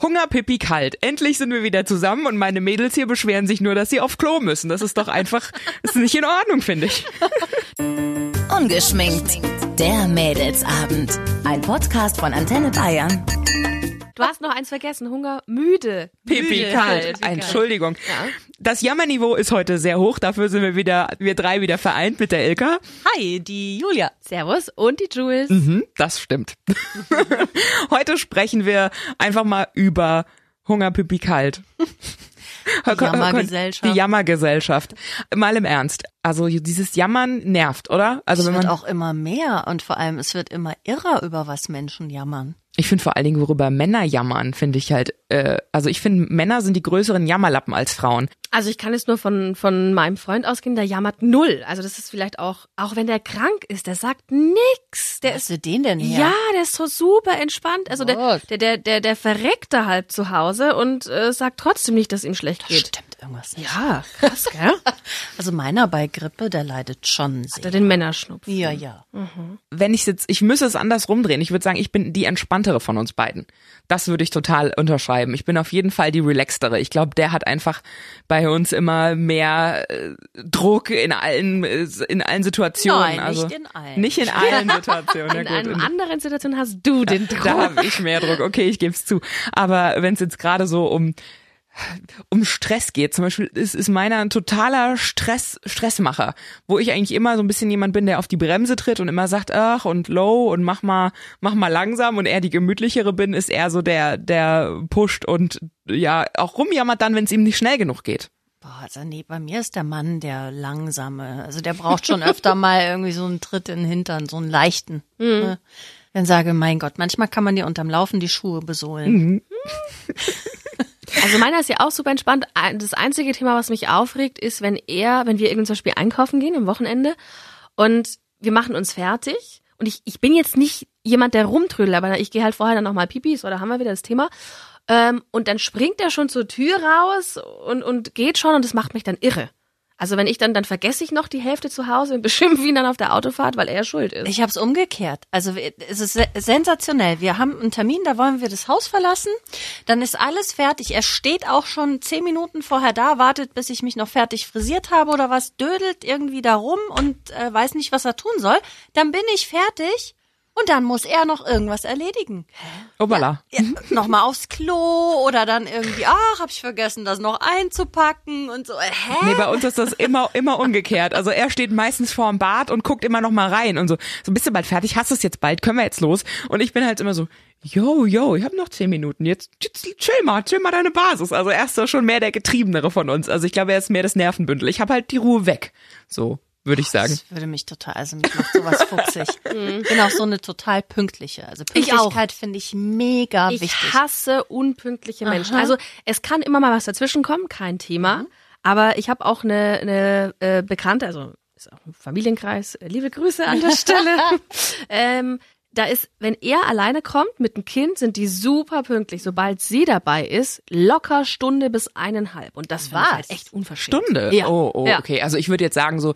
Hunger, Pipi, kalt. Endlich sind wir wieder zusammen und meine Mädels hier beschweren sich nur, dass sie auf Klo müssen. Das ist doch einfach, ist nicht in Ordnung, finde ich. Ungeschminkt. Der Mädelsabend. Ein Podcast von Antenne Bayern. Du hast noch eins vergessen. Hunger, müde. Pipi, müde. kalt. Entschuldigung. Das Jammerniveau ist heute sehr hoch. Dafür sind wir wieder, wir drei wieder vereint mit der Ilka. Hi, die Julia. Servus und die Jules. Mhm, das stimmt. heute sprechen wir einfach mal über Hunger, Pipi, kalt. Die Jammergesellschaft. Die Jammergesellschaft. Mal im Ernst. Also dieses Jammern nervt, oder? Also Es wenn wird man, auch immer mehr und vor allem es wird immer irrer, über was Menschen jammern. Ich finde vor allen Dingen, worüber Männer jammern, finde ich halt, äh, also ich finde, Männer sind die größeren Jammerlappen als Frauen. Also ich kann jetzt nur von, von meinem Freund ausgehen, der jammert null. Also das ist vielleicht auch, auch wenn der krank ist, der sagt nix. Der Wo ist hast du den denn her? Ja, der ist so super entspannt. Also der, Gott. der, der, der, der verreckt da halb zu Hause und äh, sagt trotzdem nicht, dass ihm schlecht geht. Stimmt irgendwas nicht. Ja, krass, gell? Also meiner bei Grippe, der leidet schon Hat er sehr. den Männerschnupfen. Ja, ja. Wenn ich jetzt, ich müsste es anders rumdrehen. Ich würde sagen, ich bin die entspanntere von uns beiden. Das würde ich total unterschreiben. Ich bin auf jeden Fall die relaxtere. Ich glaube, der hat einfach bei uns immer mehr äh, Druck in allen äh, in allen Situationen. Nein, also nicht in allen. Nicht in allen Situationen. Ja, In gut. einer In- anderen Situation hast du den Druck. da habe ich mehr Druck. Okay, ich gebe es zu. Aber wenn es jetzt gerade so um um Stress geht, zum Beispiel ist, ist meiner ein totaler Stress, Stressmacher, wo ich eigentlich immer so ein bisschen jemand bin, der auf die Bremse tritt und immer sagt, ach und low und mach mal, mach mal langsam und er die gemütlichere bin, ist eher so der, der pusht und ja, auch rumjammert dann, wenn es ihm nicht schnell genug geht. Boah, also nee, bei mir ist der Mann der langsame. Also der braucht schon öfter mal irgendwie so einen Tritt in den Hintern, so einen leichten. Ne? Dann sage, mein Gott, manchmal kann man dir unterm Laufen die Schuhe besohlen. Also meiner ist ja auch super entspannt. Das einzige Thema, was mich aufregt, ist, wenn er, wenn wir irgendwie zum Beispiel einkaufen gehen am Wochenende und wir machen uns fertig und ich, ich bin jetzt nicht jemand, der rumtrödelt, aber ich gehe halt vorher dann nochmal Pipis oder haben wir wieder das Thema. Ähm, und dann springt er schon zur Tür raus und, und geht schon und das macht mich dann irre. Also wenn ich dann, dann vergesse ich noch die Hälfte zu Hause und beschimpfe ihn dann auf der Autofahrt, weil er schuld ist. Ich habe es umgekehrt. Also es ist se- sensationell. Wir haben einen Termin, da wollen wir das Haus verlassen. Dann ist alles fertig. Er steht auch schon zehn Minuten vorher da, wartet, bis ich mich noch fertig frisiert habe oder was, dödelt irgendwie da rum und äh, weiß nicht, was er tun soll. Dann bin ich fertig und dann muss er noch irgendwas erledigen. Obala. Ja, Nochmal aufs Klo oder dann irgendwie, ach, hab ich vergessen, das noch einzupacken und so. Hä? Nee, bei uns ist das immer, immer umgekehrt. Also er steht meistens vorm Bad und guckt immer noch mal rein und so, so bist du bald fertig, hast du es jetzt bald, können wir jetzt los? Und ich bin halt immer so, yo, yo, ich habe noch zehn Minuten, jetzt, jetzt chill mal, chill mal deine Basis. Also er ist doch schon mehr der Getriebenere von uns. Also ich glaube, er ist mehr das Nervenbündel. Ich habe halt die Ruhe weg. So, würde ich sagen. Das würde mich total, also mich macht sowas fuchsig. Ich bin auch so eine total pünktliche. Also Ich auch. Pünktlichkeit finde ich mega Ich wichtig. hasse unpünktliche Menschen. Also es kann immer mal was dazwischen kommen, kein Thema. Aber ich habe auch eine, eine äh, Bekannte, also ist auch ein Familienkreis, liebe Grüße an der Stelle. ähm, da ist, wenn er alleine kommt mit einem Kind, sind die super pünktlich. Sobald sie dabei ist, locker Stunde bis eineinhalb. Und das war halt echt unverschämt. Stunde? Ja. Oh, oh, Ja. okay. Also ich würde jetzt sagen so,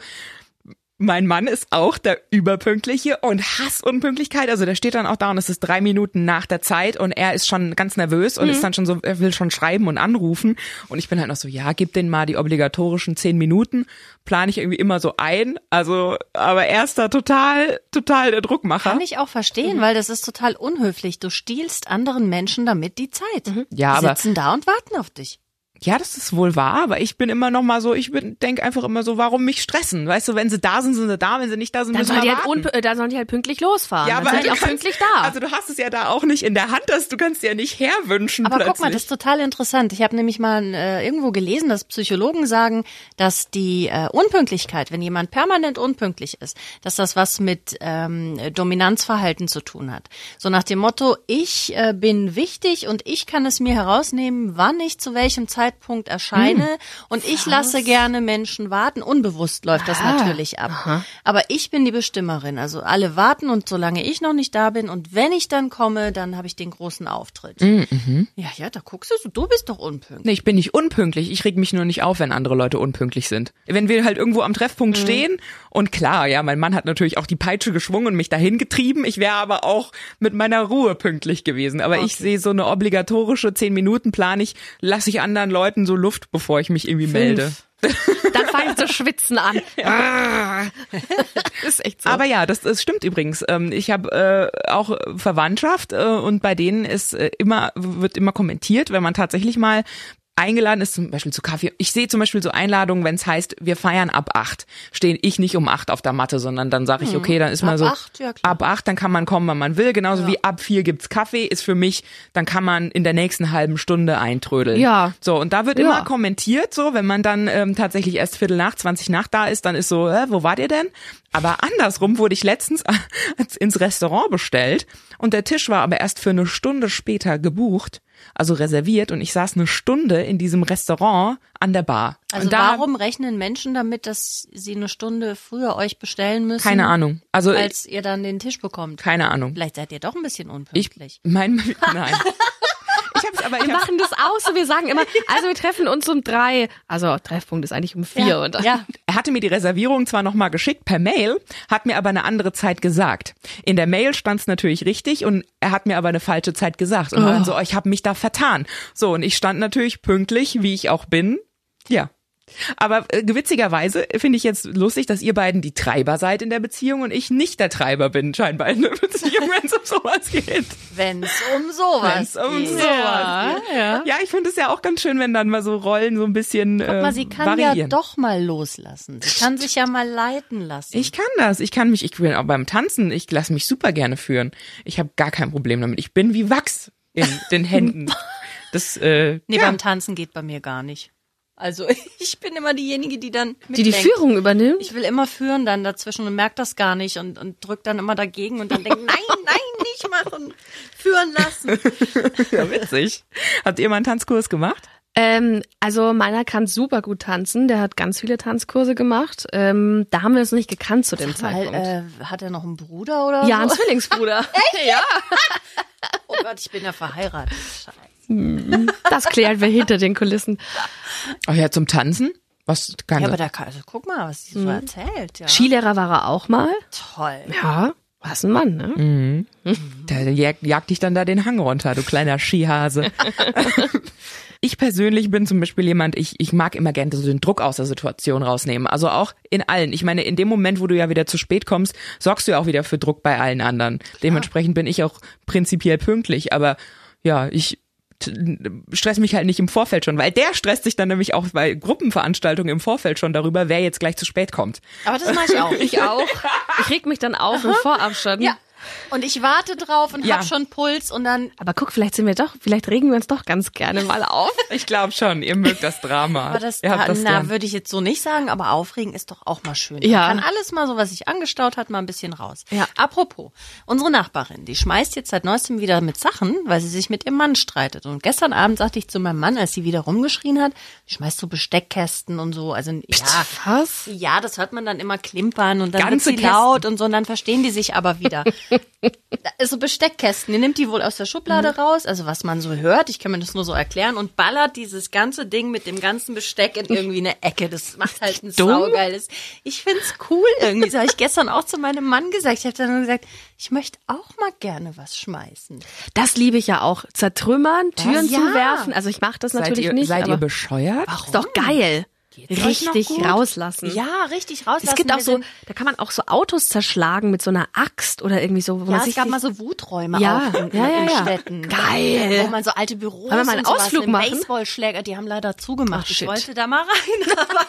mein Mann ist auch der Überpünktliche und hasst Unpünktlichkeit. Also der steht dann auch da und es ist drei Minuten nach der Zeit und er ist schon ganz nervös und ist dann schon so, er will schon schreiben und anrufen. Und ich bin halt noch so, ja, gib den mal die obligatorischen zehn Minuten. Plane ich irgendwie immer so ein. Also, aber er ist da total, total der Druckmacher. Kann ich auch verstehen, weil das ist total unhöflich. Du stiehlst anderen Menschen damit die Zeit. Ja, die aber- sitzen da und warten auf dich. Ja, das ist wohl wahr, aber ich bin immer noch mal so, ich bin, denk einfach immer so, warum mich stressen? Weißt du, wenn sie da sind, sind sie da, wenn sie nicht da sind, Dann müssen wir halt warten. äh, dann sollen die halt pünktlich losfahren. Ja, dann aber sind die du auch kannst- pünktlich da. Also du hast es ja da auch nicht in der Hand, dass du kannst ja nicht herwünschen Aber plötzlich. guck mal, das ist total interessant. Ich habe nämlich mal äh, irgendwo gelesen, dass Psychologen sagen, dass die äh, Unpünktlichkeit, wenn jemand permanent unpünktlich ist, dass das was mit ähm, Dominanzverhalten zu tun hat. So nach dem Motto, ich äh, bin wichtig und ich kann es mir herausnehmen, wann ich zu welchem Zeitpunkt Zeitpunkt erscheine und ich lasse gerne Menschen warten. Unbewusst läuft das Ah, natürlich ab. Aber ich bin die Bestimmerin. Also alle warten und solange ich noch nicht da bin und wenn ich dann komme, dann habe ich den großen Auftritt. Mhm, Ja, ja, da guckst du, du bist doch unpünktlich. Nee, ich bin nicht unpünktlich. Ich reg mich nur nicht auf, wenn andere Leute unpünktlich sind. Wenn wir halt irgendwo am Treffpunkt Mhm. stehen und klar, ja, mein Mann hat natürlich auch die Peitsche geschwungen und mich dahin getrieben. Ich wäre aber auch mit meiner Ruhe pünktlich gewesen. Aber ich sehe so eine obligatorische zehn Minuten Plan ich, lasse ich anderen Leuten so Luft, bevor ich mich irgendwie melde. Dann fange ich zu schwitzen an. Ah. ist echt so. Aber ja, das, das stimmt übrigens. Ähm, Ich habe äh, auch Verwandtschaft äh, und bei denen ist äh, immer wird immer kommentiert, wenn man tatsächlich mal eingeladen ist, zum Beispiel zu Kaffee. Ich sehe zum Beispiel so Einladungen, wenn es heißt, wir feiern ab acht, stehe ich nicht um acht auf der Matte, sondern dann sage ich, okay, dann ist mal Ab so acht, ja, ab acht, dann kann man kommen, wann man will. Genauso wie ab vier gibt's Kaffee, ist für mich, dann kann man in der nächsten halben Stunde eintrödeln. Ja. So, und da wird Ja. immer kommentiert, so, wenn man dann ähm, tatsächlich erst Viertel nach, 20 nach da ist, dann ist so, äh, wo wart ihr denn? Aber andersrum wurde ich letztens ins Restaurant bestellt und der Tisch war aber erst für eine Stunde später gebucht, also reserviert und ich saß eine Stunde in diesem Restaurant an der Bar. Also und da, warum rechnen Menschen damit, dass sie eine Stunde früher euch bestellen müssen? Keine Ahnung. Also, Als ihr dann den Tisch bekommt. keine Ahnung. Vielleicht seid ihr doch ein bisschen Ich, unpünktlich. mein, nein. Hab's aber, wir machen das auch so. Wir sagen immer, also wir treffen uns um drei. Also Treffpunkt ist eigentlich um vier. und dann, ja. Er hatte mir die Reservierung zwar nochmal geschickt per Mail, hat mir aber eine andere Zeit gesagt. In der Mail stand's natürlich richtig und er hat mir aber eine falsche Zeit gesagt. Und war dann so, oh, ich habe mich da vertan. So, und ich stand natürlich pünktlich, wie ich auch bin. Ja. Aber äh, witzigerweise finde ich jetzt lustig, dass ihr beiden die Treiber seid in der Beziehung und ich nicht der Treiber bin, scheinbar in der Beziehung, wenn es um sowas geht. Wenn es um sowas Wenn's um geht. sowas geht. ja. Ja, ich finde es ja auch ganz schön, wenn dann mal so Rollen so ein bisschen Guck mal, äh, sie kann variieren. ja doch mal loslassen. Sie kann sich ja mal leiten lassen. Ich kann das. Ich kann mich, ich bin auch beim Tanzen, ich lasse mich super gerne führen. Ich habe gar kein Problem damit. Ich bin wie Wachs in den Händen. Das, äh, nee, ja. beim Tanzen geht bei mir gar nicht. Also ich bin immer diejenige, die dann Die die mitlenkt. Führung übernimmt. Ich will immer führen dann dazwischen und merke das gar nicht und, und drück dann immer dagegen und dann denke, nein, nein, nicht machen, führen lassen. ja, witzig. Habt ihr mal einen Tanzkurs gemacht? Ähm, also meiner kann super gut tanzen. Der hat ganz viele Tanzkurse gemacht. Ähm, da haben wir uns nicht gekannt zu dem Weil, Zeitpunkt. äh, hat er noch einen Bruder oder ja, ein so? Zwillingsbruder. ja. Oh Gott, ich bin ja verheiratet. Scheiße. Das klären wir hinter den Kulissen. Ach ja, zum Tanzen? Was kann Ja, aber da kann, also guck mal, was sie so erzählt. Ja. Skilehrer war er auch mal. Toll. Ja, was ein Mann, ne? Der jagt, jagt dich dann da den Hang runter, du kleiner Skihase. Ich persönlich bin zum Beispiel jemand, ich, ich mag immer gerne so den Druck aus der Situation rausnehmen. Also auch in allen. Ich meine, in dem Moment, wo du ja wieder zu spät kommst, sorgst du ja auch wieder für Druck bei allen anderen. Dementsprechend bin ich auch prinzipiell pünktlich. Aber ja, ich stress mich halt nicht im Vorfeld schon, weil der stresst sich dann nämlich auch bei Gruppenveranstaltungen im Vorfeld schon darüber, wer jetzt gleich zu spät kommt. Aber das mache ich auch. Ich auch. Ich reg mich dann auf im Vorab schon. Ja. Und ich warte drauf und Ja. hab schon Puls und dann Aber guck, vielleicht sind wir doch, vielleicht regen wir uns doch ganz gerne mal auf. Ich glaube schon, ihr mögt das Drama. Aber das, ihr habt das na, würde ich jetzt so nicht sagen, aber aufregen ist doch auch mal schön. Ja. Man kann alles mal so, was sich angestaut hat, mal ein bisschen raus. Ja. Apropos, unsere Nachbarin, die schmeißt jetzt seit neuestem wieder mit Sachen, weil sie sich mit ihrem Mann streitet. Und gestern Abend sagte ich zu meinem Mann, als sie wieder rumgeschrien hat, die schmeißt so Besteckkästen und so, also ja. Was? Ja, das hört man dann immer klimpern und dann Ganze wird sie laut und so und dann verstehen die sich aber wieder. So Besteckkästen, die nimmt die wohl aus der Schublade raus, also was man so hört, ich kann mir das nur so erklären und ballert dieses ganze Ding mit dem ganzen Besteck in irgendwie eine Ecke. Das macht halt ein Dumm. saugeiles. Ich find's cool irgendwie. Das habe ich gestern auch zu meinem Mann gesagt. Ich habe dann nur gesagt, ich möchte auch mal gerne was schmeißen. Das liebe ich ja auch. Zertrümmern, Türen Ja. zuwerfen. Also ich mache das Seid natürlich ihr, nicht. seid aber ihr bescheuert? ist doch geil. Noch Richtig rauslassen. Ja, richtig rauslassen. Es gibt auch so, da kann man auch so Autos zerschlagen mit so einer Axt oder irgendwie so. Wo man Ja, sich es gab mal so Wuträume Ja, auch in, ja, ja, in ja. Städten. Geil. Wo man so alte Büros Wollen wir mal einen und Ausflug machen? Baseballschläger, die haben leider zugemacht. Ach, ich shit. wollte da mal rein. aber-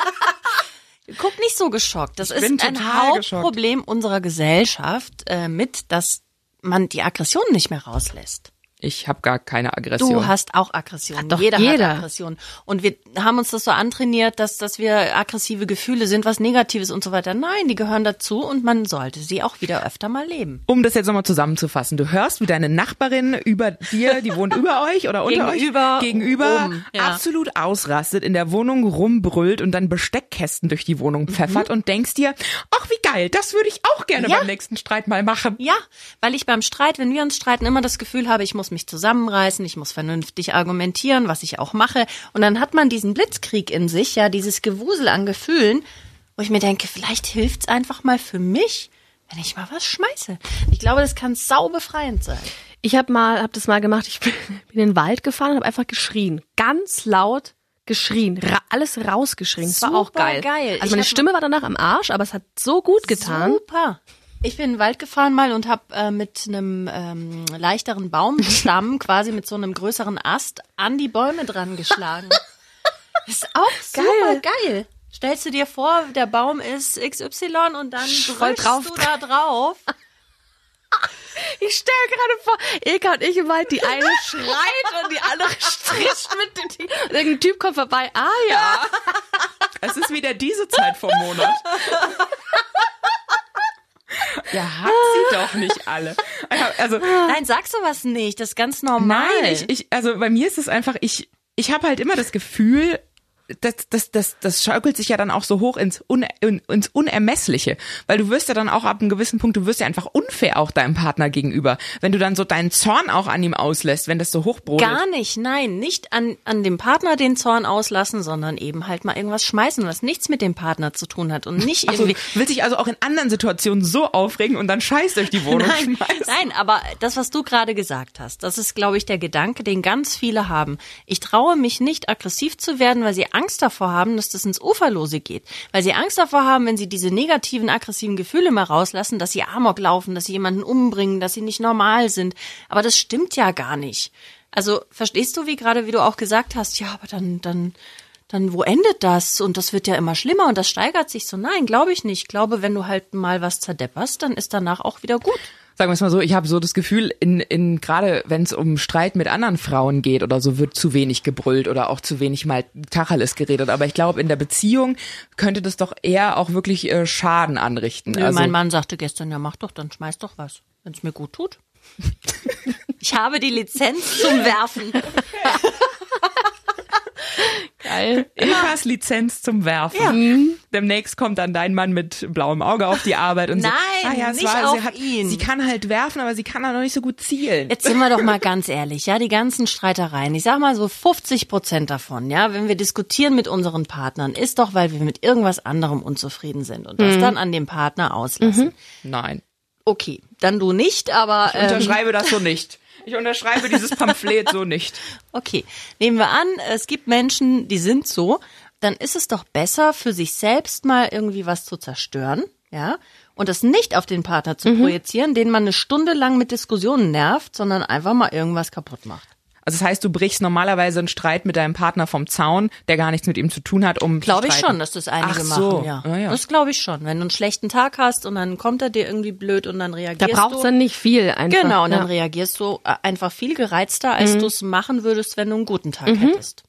Guck nicht so geschockt. Das Ich ist ein Hauptproblem unserer Gesellschaft äh, mit, dass man die Aggression nicht mehr rauslässt. Ich habe gar keine Aggression. Du hast auch Aggression. doch jeder, jeder. hat Aggression. Und wir haben uns das so antrainiert, dass, dass wir aggressive Gefühle sind, was Negatives und so weiter. Nein, die gehören dazu und man sollte sie auch wieder öfter mal leben. Um das jetzt nochmal zusammenzufassen, du hörst, wie deine Nachbarin über dir, die wohnt über euch oder unter Gegenüber, euch, gegenüber, oben, ja. absolut ausrastet, in der Wohnung rumbrüllt und dann Besteckkästen durch die Wohnung pfeffert und denkst dir, ach wie geil, das würde ich auch gerne Ja. beim nächsten Streit mal machen. Ja, weil ich beim Streit, wenn wir uns streiten, immer das Gefühl habe, ich muss mich zusammenreißen, ich muss vernünftig argumentieren, was ich auch mache. Und dann hat man diesen Blitzkrieg in sich, ja, dieses Gewusel an Gefühlen, wo ich mir denke, vielleicht hilft's einfach mal für mich, wenn ich mal was schmeiße. Ich glaube, das kann sau befreiend sein. Ich habe mal, hab das mal gemacht. Ich bin in den Wald gefahren und habe einfach geschrien, ganz laut geschrien, ra alles rausgeschrien. Das war auch geil. geil. Also meine Stimme war danach am Arsch, aber es hat so gut getan. Super. Ich bin in den Wald gefahren mal und habe äh, mit einem ähm, leichteren Baumstamm, quasi mit so einem größeren Ast, an die Bäume dran geschlagen. ist auch super geil. Stellst du dir vor, der Baum ist XY und dann drückst drauf. du da drauf. Ich stell gerade vor, Ilka und ich im Wald, die eine schreit und die andere stricht mit dem Ding. Und irgendein Typ kommt vorbei. Ah ja. Es ist wieder diese Zeit vom Monat. Ja, habt sie doch nicht alle. Also, Nein, sag sowas nicht. Das ist ganz normal. Nein, ich, ich, also bei mir ist es einfach, ich, ich habe halt immer das Gefühl, das, das, das, das schaukelt sich ja dann auch so hoch ins, Un, in, ins Unermessliche. Weil du wirst ja dann auch ab einem gewissen Punkt, du wirst ja einfach unfair auch deinem Partner gegenüber. Wenn du dann so deinen Zorn auch an ihm auslässt, wenn das so hochbrodelt. Gar nicht, nein, nicht an, an dem Partner den Zorn auslassen, sondern eben halt mal irgendwas schmeißen, was nichts mit dem Partner zu tun hat und nicht Also, irgendwie. will sich also auch in anderen Situationen so aufregen und dann Scheiß durch die Wohnung Nein, schmeißen. nein, aber das, was du gerade gesagt hast, das ist, glaube ich, der Gedanke, den ganz viele haben. Ich traue mich nicht, aggressiv zu werden, weil sie Angst davor haben, dass das ins Uferlose geht. Weil sie Angst davor haben, wenn sie diese negativen, aggressiven Gefühle mal rauslassen, dass sie Amok laufen, dass sie jemanden umbringen, dass sie nicht normal sind. Aber das stimmt ja gar nicht. Also, verstehst du, wie gerade, wie du auch gesagt hast, ja, aber dann, dann, dann wo endet das? Und das wird ja immer schlimmer und das steigert sich so. Nein, glaube ich nicht. Ich glaube, wenn du halt mal was zerdepperst, dann ist danach auch wieder gut. Sagen wir es mal so, ich habe so das Gefühl, in, in gerade wenn es um Streit mit anderen Frauen geht oder so, wird zu wenig gebrüllt oder auch zu wenig mal Tacheles geredet. Aber ich glaube, in der Beziehung könnte das doch eher auch wirklich äh, Schaden anrichten. Nö, also, mein Mann sagte gestern, ja mach doch, dann schmeiß doch was, wenn es mir gut tut. Ich habe die Lizenz zum Werfen. Geil. Ilkas Lizenz zum Werfen. Demnächst kommt dann dein Mann mit blauem Auge auf die Arbeit und Nein, so. Ah ja, es nicht war, auf sie hat, ihn. Sie kann halt werfen, aber sie kann halt noch nicht so gut zielen. Jetzt sind wir doch mal ganz ehrlich, ja, die ganzen Streitereien, ich sag mal so 50 Prozent davon, ja, wenn wir diskutieren mit unseren Partnern, ist doch, weil wir mit irgendwas anderem unzufrieden sind und das dann an dem Partner auslassen. Nein. Okay, dann du nicht, aber Ich ähm, unterschreibe das so nicht. Ich unterschreibe dieses Pamphlet so nicht. Okay, nehmen wir an, es gibt Menschen, die sind so, dann ist es doch besser für sich selbst mal irgendwie was zu zerstören, ja, und das nicht auf den Partner zu projizieren, den man eine Stunde lang mit Diskussionen nervt, sondern einfach mal irgendwas kaputt macht. Also das heißt, du brichst normalerweise einen Streit mit deinem Partner vom Zaun, der gar nichts mit ihm zu tun hat, um zu Glaube ich schon, dass das einige Ach so. machen, ja. Ah, ja. Das glaube ich schon. Wenn du einen schlechten Tag hast und dann kommt er dir irgendwie blöd und dann Da reagierst braucht's du. dann nicht viel einfach. Genau, und dann ja. reagierst du äh, einfach viel gereizter, Mhm. als du es machen würdest, wenn du einen guten Tag hättest.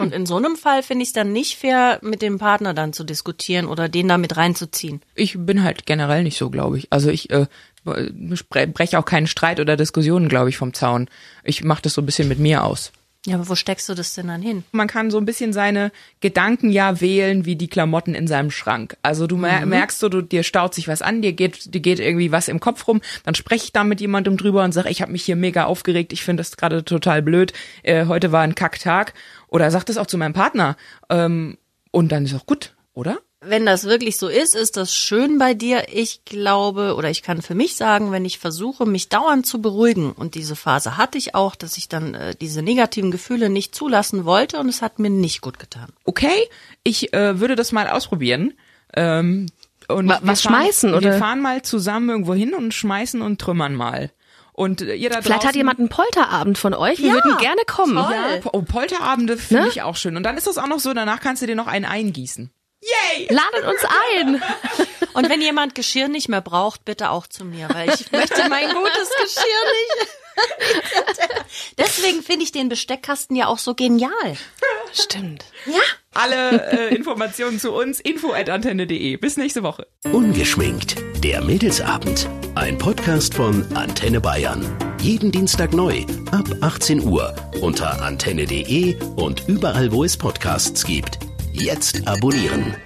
Und in so einem Fall finde ich es dann nicht fair, mit dem Partner dann zu diskutieren oder den da mit reinzuziehen. Ich bin halt generell nicht so, glaube ich. Also ich äh, breche auch keinen Streit oder Diskussionen, glaube ich, vom Zaun. Ich mache das so ein bisschen mit mir aus. Ja, aber wo steckst du das denn dann hin? Man kann so ein bisschen seine Gedanken ja wählen wie die Klamotten in seinem Schrank. Also du mer merkst so, du, dir staut sich was an, dir geht, dir geht irgendwie was im Kopf rum, dann spreche ich da mit jemandem drüber und sage, ich habe mich hier mega aufgeregt, ich finde das gerade total blöd, äh, heute war ein Kacktag. Oder sag das auch zu meinem Partner. Ähm, und dann ist auch gut, oder? Wenn das wirklich so ist, ist das schön bei dir. Ich glaube, oder ich kann für mich sagen, wenn ich versuche, mich dauernd zu beruhigen, und diese Phase hatte ich auch, dass ich dann äh, diese negativen Gefühle nicht zulassen wollte und es hat mir nicht gut getan. okay, ich äh, würde das mal ausprobieren. Ähm, und Wa- wir was fahren, schmeißen, Wir oder? fahren mal zusammen irgendwo hin und schmeißen und trümmern mal. Und äh, ihr da Vielleicht hat jemand einen Polterabend von euch. Wir Ja, würden gerne kommen. toll. Ja, oh, Polterabende finde Ne? ich auch schön. Und dann ist das auch noch so, danach kannst du dir noch einen eingießen. Yay! Ladet uns ein. Und wenn jemand Geschirr nicht mehr braucht, bitte auch zu mir, weil ich möchte mein gutes Geschirr nicht. Deswegen finde ich den Besteckkasten ja auch so genial. Stimmt. Ja. Alle äh, Informationen zu uns info@antenne.de. Bis nächste Woche. Ungeschminkt. Der Mädelsabend. Ein Podcast von Antenne Bayern. Jeden Dienstag neu ab 18 Uhr unter antenne.de und überall, wo es Podcasts gibt. Jetzt abonnieren.